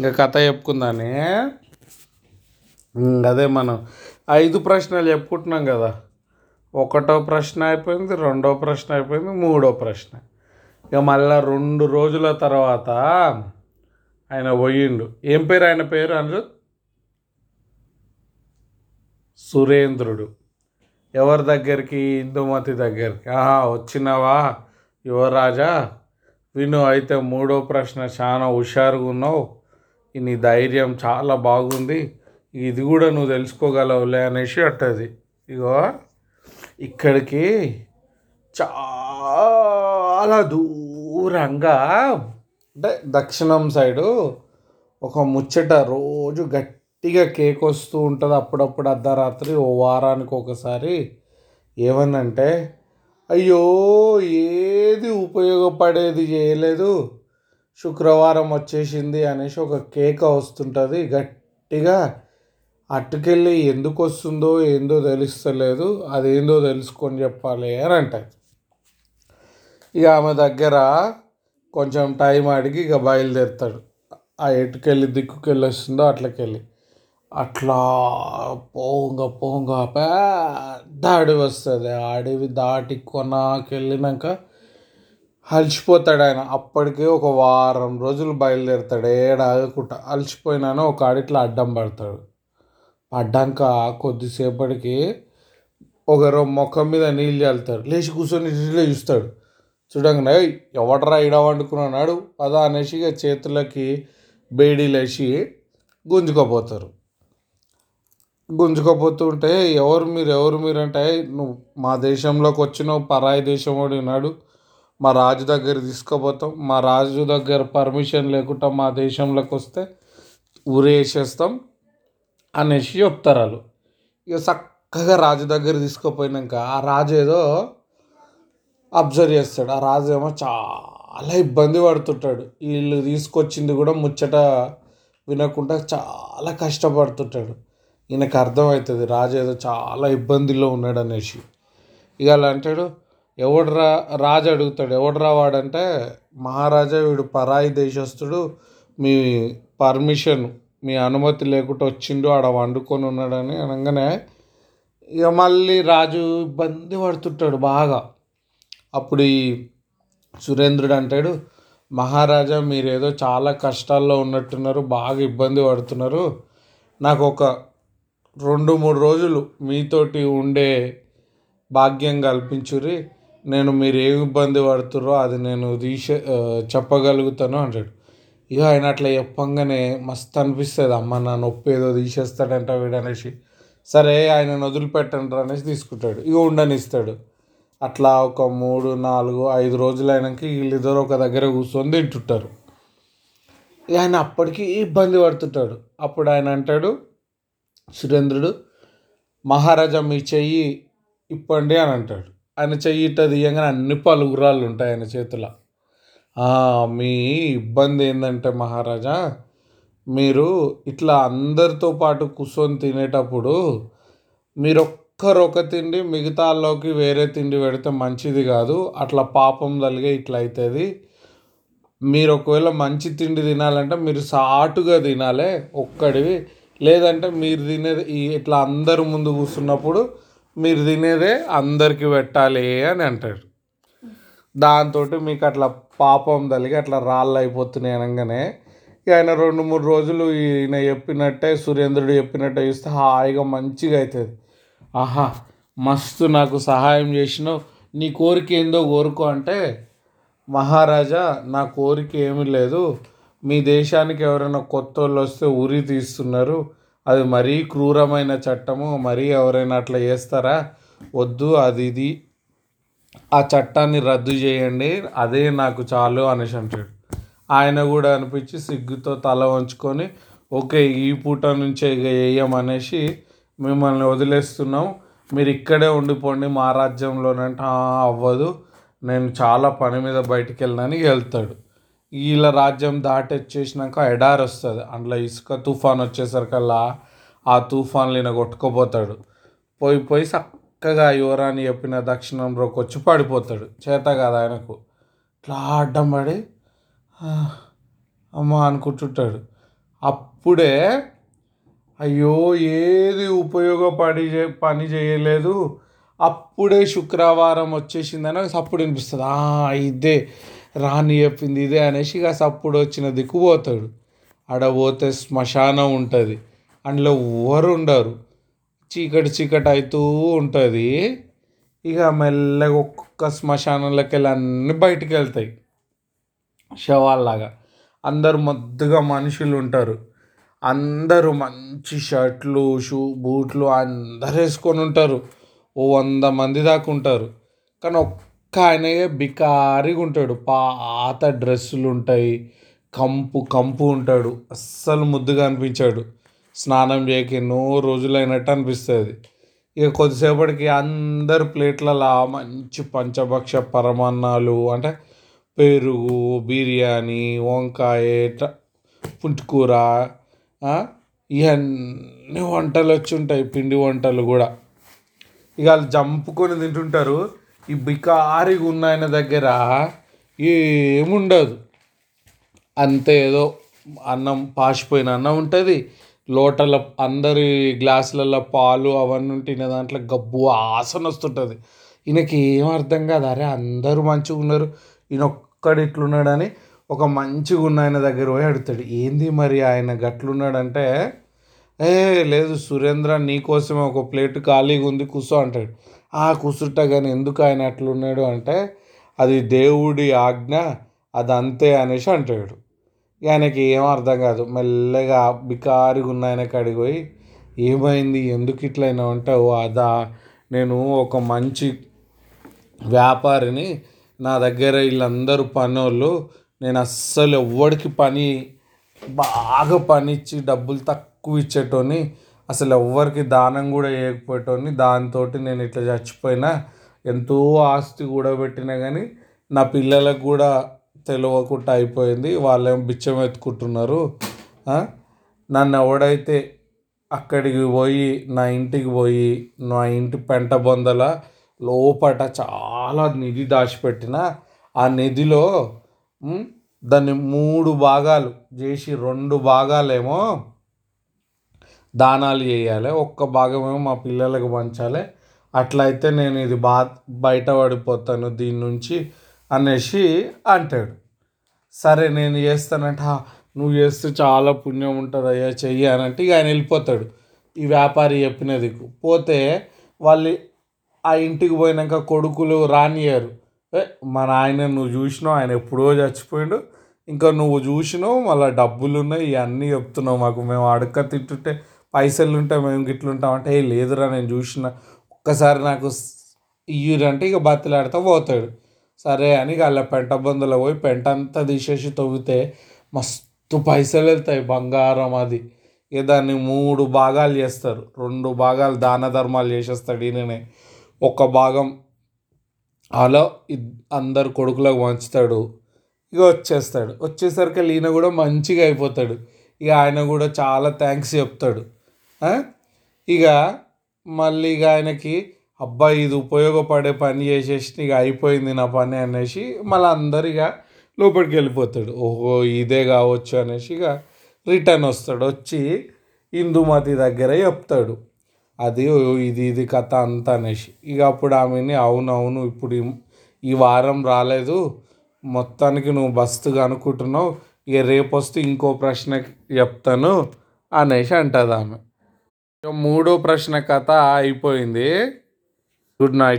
ఇంకా కథ చెప్పుకుందానే. అదే మనం ఐదు ప్రశ్నలు చెప్పుకుంటున్నాం కదా. ఒకటో ప్రశ్న అయిపోయింది రెండో ప్రశ్న అయిపోయింది మూడో ప్రశ్న. ఇక మళ్ళా రెండు రోజుల తర్వాత ఆయన పోయిండు. ఏం పేరు ఆయన పేరు అనిరు సురేంద్రుడు. ఎవరి దగ్గరికి? ఇందుమతి దగ్గరికి. ఆహా వచ్చినావా? యువరాజా విను అయితే మూడో ప్రశ్న చాలా హుషారుగా ఉన్నావు. నీ ధైర్యం చాలా బాగుంది. ఇది కూడా నువ్వు తెలుసుకోగలవులే అనేసి అట్టది ఇగో ఇక్కడికి చాలా దూరంగా అంటే దక్షిణం సైడు ఒక ముచ్చట రోజు గట్టిగా కేక్ వస్తూ ఉంటుంది. అప్పుడప్పుడు అర్ధరాత్రి ఓ వారానికి ఒకసారి. ఏమనంటే అయ్యో ఏది ఉపయోగపడేది చేయలేదు. శుక్రవారం వచ్చేసింది అనేసి ఒక కేక వస్తుంటుంది. గట్టిగా అట్టుకెళ్ళి ఎందుకు వస్తుందో ఏందో తెలుస్తలేదు. అదేందో తెలుసుకొని చెప్పాలి అని అంటారు ఇక ఆమె దగ్గర కొంచెం టైం అడిగి ఇక బయలుదేరుతాడు. ఆ ఎటుకెళ్ళి దిక్కుకెళ్ళి వస్తుందో అట్లకెళ్ళి. అట్లా పోంగ పోంగ పెద్ద అడవి వస్తుంది. ఆ అడవి దాటి కొనాకెళ్ళినాక అలసిపోతాడు ఆయన అప్పటికే ఒక వారం రోజులు బయలుదేరుతాడు. ఏడాగకుండా అలసిపోయినానో ఒక ఆడిట్లో అడ్డం పడతాడు. పడ్డాక కొద్దిసేపటికి ఒకరు ముఖం మీద నీళ్ళు చల్లుతాడు. లేచి కూర్చొని నీళ్ళు చూస్తాడు. చూడంగానే ఎవడరా ఇడ వండుకున్నాడు? పదా అనేసి ఇక చేతులకి బేడీలేసి గుంజుకోపోతారు. గుంజుకోపోతుంటే ఎవరు మీరు? ఎవరు మీరు? అంటే నువ్వు మా దేశంలోకి వచ్చినావు పరాయి దేశం వాడు ఉన్నాడు మా రాజు దగ్గర తీసుకుపోతాం. మా రాజు దగ్గర పర్మిషన్ లేకుండా మా దేశంలోకి వస్తే ఊరేసేస్తాం అనేసి చెప్తారు వాళ్ళు. ఇక చక్కగా రాజు దగ్గర తీసుకుపోయినాక ఆ రాజు ఏదో అబ్జర్వ్ చేస్తాడు. ఆ రాజు ఏమో చాలా ఇబ్బంది పడుతుంటాడు. వీళ్ళు తీసుకొచ్చింది కూడా ముచ్చట వినకుండా చాలా కష్టపడుతుంటాడు. ఈయనకు అర్థమవుతుంది. రాజు ఏదో చాలా ఇబ్బందిలో ఉన్నాడు అనేసి. ఇక అలా అంటాడు ఎవడ్రా రాజు అడుగుతాడు ఎవడ్రా వాడంటే మహారాజా వీడు పరాయి దేశస్తుడు మీ పర్మిషన్ మీ అనుమతి లేకుండా వచ్చిండు ఆడ వండుకొని ఉన్నాడని అనగానే ఇక మళ్ళీ రాజు ఇబ్బంది పడుతుంటాడు బాగా. అప్పుడు ఈ సురేంద్రుడు అంటాడు మహారాజా మీరేదో చాలా కష్టాల్లో ఉన్నట్టున్నారు బాగా ఇబ్బంది పడుతున్నారు. నాకు ఒక రెండు మూడు రోజులు మీతోటి ఉండే భాగ్యం కల్పించురి నేను మీరు ఏ ఇబ్బంది పడుతుర్రో అది నేను తీసే చెప్పగలుగుతాను అంటాడు. ఇక ఆయన అట్లా చెప్పంగానే మస్తు అనిపిస్తుంది అమ్మ నా నొప్పి ఏదో తీసేస్తాడంట వీడనేసి. సరే ఆయన వదిలిపెట్టండి అనేసి తీసుకుంటాడు. ఇక ఉండనిస్తాడు. అట్లా ఒక మూడు నాలుగు ఐదు రోజులు అయినాక వీళ్ళిద్దరు ఒక దగ్గర కూర్చొని తింటుంటారు. ఇక ఆయన అప్పటికి ఇబ్బంది పడుతుంటాడు. అప్పుడు ఆయన అంటాడు సురేంద్రుడు మహారాజా మీ చెయ్యి ఇప్పండి అని అంటాడు. ఆయన చెయ్యి ఇట్ట తీయంగానే అన్ని పలుగురాళ్ళు ఉంటాయి ఆయన చేతిలో. మీ ఇబ్బంది ఏంటంటే మహారాజా మీరు ఇట్లా అందరితో పాటు కూర్చొని తినేటప్పుడు మీరు ఒక్కరు ఒక తిండి మిగతా వేరే తిండి పెడితే మంచిది కాదు. అట్లా పాపం కలిగే ఇట్లా అవుతుంది మీరు ఒకవేళ మంచి తిండి తినాలంటే మీరు సాటుగా తినాలి ఒక్కడివి. లేదంటే మీరు తినేది ఇట్లా అందరు ముందు కూర్చున్నప్పుడు మీరు తినేదే అందరికి పెట్టాలి అని అంటాడు. దాంతో మీకు అట్లా పాపం తలిగి అట్లా రాళ్ళు అయిపోతున్నాయి అనగానే ఆయన రెండు మూడు రోజులు ఈయన చెప్పినట్టే సురేంద్రుడు చెప్పినట్టే ఇస్తే హాయిగా మంచిగా అవుతుంది ఆహా మస్తు నాకు సహాయం చేసినావు. నీ కోరిక ఏందో కోరుకో అంటే మహారాజా నా కోరిక ఏమీ లేదు. మీ దేశానికి ఎవరైనా కొత్త వాళ్ళు వస్తే ఉరి తీస్తున్నారు. అది మరీ క్రూరమైన చట్టము మరీ ఎవరైనా అట్లా చేస్తారా? వద్దు అది ఇది. ఆ చట్టాన్ని రద్దు చేయండి అదే నాకు చాలు అనేసి అంటాడు. ఆయన కూడా అనిపించి సిగ్గుతో తల వంచుకొని ఓకే ఈ పూట నుంచే ఇక వేయమనేసి మిమ్మల్ని వదిలేస్తున్నాం. మీరు ఇక్కడే ఉండిపోండి మా రాజ్యంలోనంటే అవ్వదు. నేను చాలా పని మీద బయటికి వెళ్ళినాని వెళ్తాడు. వీళ్ళ రాజ్యం దాటి వచ్చేసినాక ఎడారి వస్తుంది. అందులో ఇసుక తుఫాన్ వచ్చేసరికల్లా ఆ తుఫాన్లు ఈయన కొట్టుకుపోతాడు. పోయి పోయి చక్కగా యువరాని చెప్పిన దక్షిణంలోకి వచ్చి పడిపోతాడు. చేత కాదు ఆయనకు. ఇట్లా అడ్డం పడి అమ్మ అనుకుంటుంటాడు. అప్పుడే అయ్యో ఏది ఉపయోగపడి పని చేయలేదు. అప్పుడే శుక్రవారం వచ్చేసిందని సప్పుడు అనిపిస్తుంది. "ఆ, ఇదే. రాని చెప్పింది ఇదే అనేసి ఇక సప్పుడు వచ్చిన దిక్కు పోతాడు. ఆడ పోతే శ్మశానం ఉంటుంది. అందులో ఎవ్వరు ఉండరు. చీకటి చీకటి అవుతూ ఉంటుంది. ఇక మెల్లగా ఒక్కొక్క శ్మశానంలోకి వెళ్ళి అన్నీ బయటికి వెళ్తాయి. శవాల్లాగా. అందరు మొద్దుగా మనుషులు ఉంటారు. అందరూ మంచి షర్ట్లు షూ బూట్లు అందరు వేసుకొని ఉంటారు. ఓ వంద మంది దాకా ఉంటారు. కానీ ఒక్క ఆయనయే బికారిగా ఉంటాడు. పాత డ్రెస్సులు ఉంటాయి కంపు కంపు ఉంటాడు. అస్సలు ముద్దుగా అనిపించాడు. స్నానం చేయక ఎన్నో రోజులైనట్టు అనిపిస్తుంది. ఇక కొద్దిసేపటికి అందరు ప్లేట్లలో మంచి పంచభక్ష పరమాన్నాలు అంటే పెరుగు బిర్యానీ వంకాయ పుంటికూర ఇవన్నీ వంటలు వచ్చి ఉంటాయి పిండి వంటలు కూడా. ఇక వాళ్ళు జంపుకొని తింటుంటారు. ఈ బికారిగా ఉన్న ఆయన దగ్గర ఏముండదు. అంతే ఏదో అన్నం పాసిపోయిన అన్నం ఉంటుంది. లోటల అందరి గ్లాసులలో పాలు అవన్నీ తినే దాంట్లో గబ్బు ఆసన వస్తుంటుంది. ఈయనకి ఏం అర్థం కాదు. అరే అందరూ మంచిగా ఉన్నారు. ఈయన ఒక్కడు ఇట్లున్నాడని ఒక మంచిగా ఉన్న ఆయన దగ్గర పోయి అడుగుతాడు. ఏంది మరి ఆయన గట్లున్నాడంటే ఏ లేదు సురేంద్ర నీకోసమే ఒక ప్లేట్ ఖాళీగా ఉంది కూర్చో అంటాడు. ఆ కూర్చుంటా కానీ ఎందుకు ఆయన అట్లున్నాడు అంటే అది దేవుడి ఆజ్ఞ అది అంతే అనేసి అంటాడు. ఆయనకి ఏం అర్థం కాదు. మెల్లగా బికారిగా ఉన్న ఆయన కాడికి పోయి ఏమైంది? ఎందుకు ఇట్లయినా అంటే ఓ అదా నేను ఒక మంచి వ్యాపారిని నా దగ్గర వీళ్ళందరూ పనోళ్ళు నేను అస్సలు ఎవ్వడికి పని బాగా పని ఇచ్చి డబ్బులు తక్కువ ఇచ్చేటోని అసలు ఎవ్వరికి దానం కూడా చేయకపోయేటోని దాంతో నేను ఇట్లా చచ్చిపోయినా ఎంతో ఆస్తి కూడా పెట్టినా కానీ నా పిల్లలకు కూడా తెలియకుండా అయిపోయింది. వాళ్ళేమో బిచ్చం ఎత్తుకుంటున్నారు నన్ను ఎవడైతే అక్కడికి పోయి నా ఇంటికి పోయి నా ఇంటి పెంట బొందల లోపట చాలా నిధి దాచిపెట్టిన ఆ నిధిలో దాన్ని మూడు భాగాలు చేసి రెండు భాగాలేమో దానాలు చేయాలి. ఒక్క భాగమేమో మా పిల్లలకు పంచాలి. అట్లయితే నేను ఇది బా బయట పడిపోతాను దీని నుంచి అనేసి అంటాడు. సరే నేను చేస్తానంటే నువ్వు చేస్తే చాలా పుణ్యం ఉంటుంది అయ్యా చెయ్యి అని అంటే ఇక ఆయన వెళ్ళిపోతాడు. ఈ వ్యాపారి చెప్పినది పోతే వాళ్ళు ఆ ఇంటికి పోయినాక కొడుకులు రానియరు ఏ మా నాయన నువ్వు చూసినావు ఆయన ఎప్పుడో చచ్చిపోయాడు. ఇంకా నువ్వు చూసినావు మళ్ళీ డబ్బులు ఉన్నాయి ఇవన్నీ చెప్తున్నావు మాకు. మేము అడక్క తింటుంటే పైసలు ఉంటాయి మేము గిట్లుంటాం అంటే "ఏ, లేదురా నేను చూసిన ఒక్కసారి నాకు ఇయ్యురంటే ఇక బతిలాడితే పోతాడు. సరే అని ఇక వాళ్ళ పెంట బొందలో పోయి పెంట అంతా తీసేసి తవ్వితే మస్తు పైసలు వెళ్తాయి బంగారం అది. ఇక దాన్ని మూడు భాగాలు చేస్తారు. రెండు భాగాలు దాన ధర్మాలు చేసేస్తాడు ఈయననే. ఒక భాగం అలా అందరు కొడుకులకు పంచుతాడు. ఇక వచ్చేస్తాడు. వచ్చేసరికి ఈయన కూడా మంచిగా అయిపోతాడు. ఇక ఆయన కూడా చాలా థ్యాంక్స్ చెప్తాడు. ఇక మళ్ళీ ఇక ఆయనకి అబ్బాయి ఇది ఉపయోగపడే పని చేసేసి ఇక అయిపోయింది నా పని అనేసి మళ్ళీ అందరు ఇక లోపలికి వెళ్ళిపోతాడు. ఓహో ఇదే కావచ్చు అనేసి ఇక రిటర్న్ వస్తాడు. వచ్చి ఇందుమతి దగ్గర చెప్తాడు. అది ఓ ఇది ఇది కథ అంతా అనేసి. ఇక అప్పుడు ఆమెని అవునవును ఇప్పుడు ఈ- వారం రాలేదు. మొత్తానికి నువ్వు బస్తుగా అనుకుంటున్నావు. ఇక రేపు వస్తే ఇంకో ప్రశ్న చెప్తాను అనేసి అంటుంది ఆమె. మూడో ప్రశ్న కథ అయిపోయింది. Good night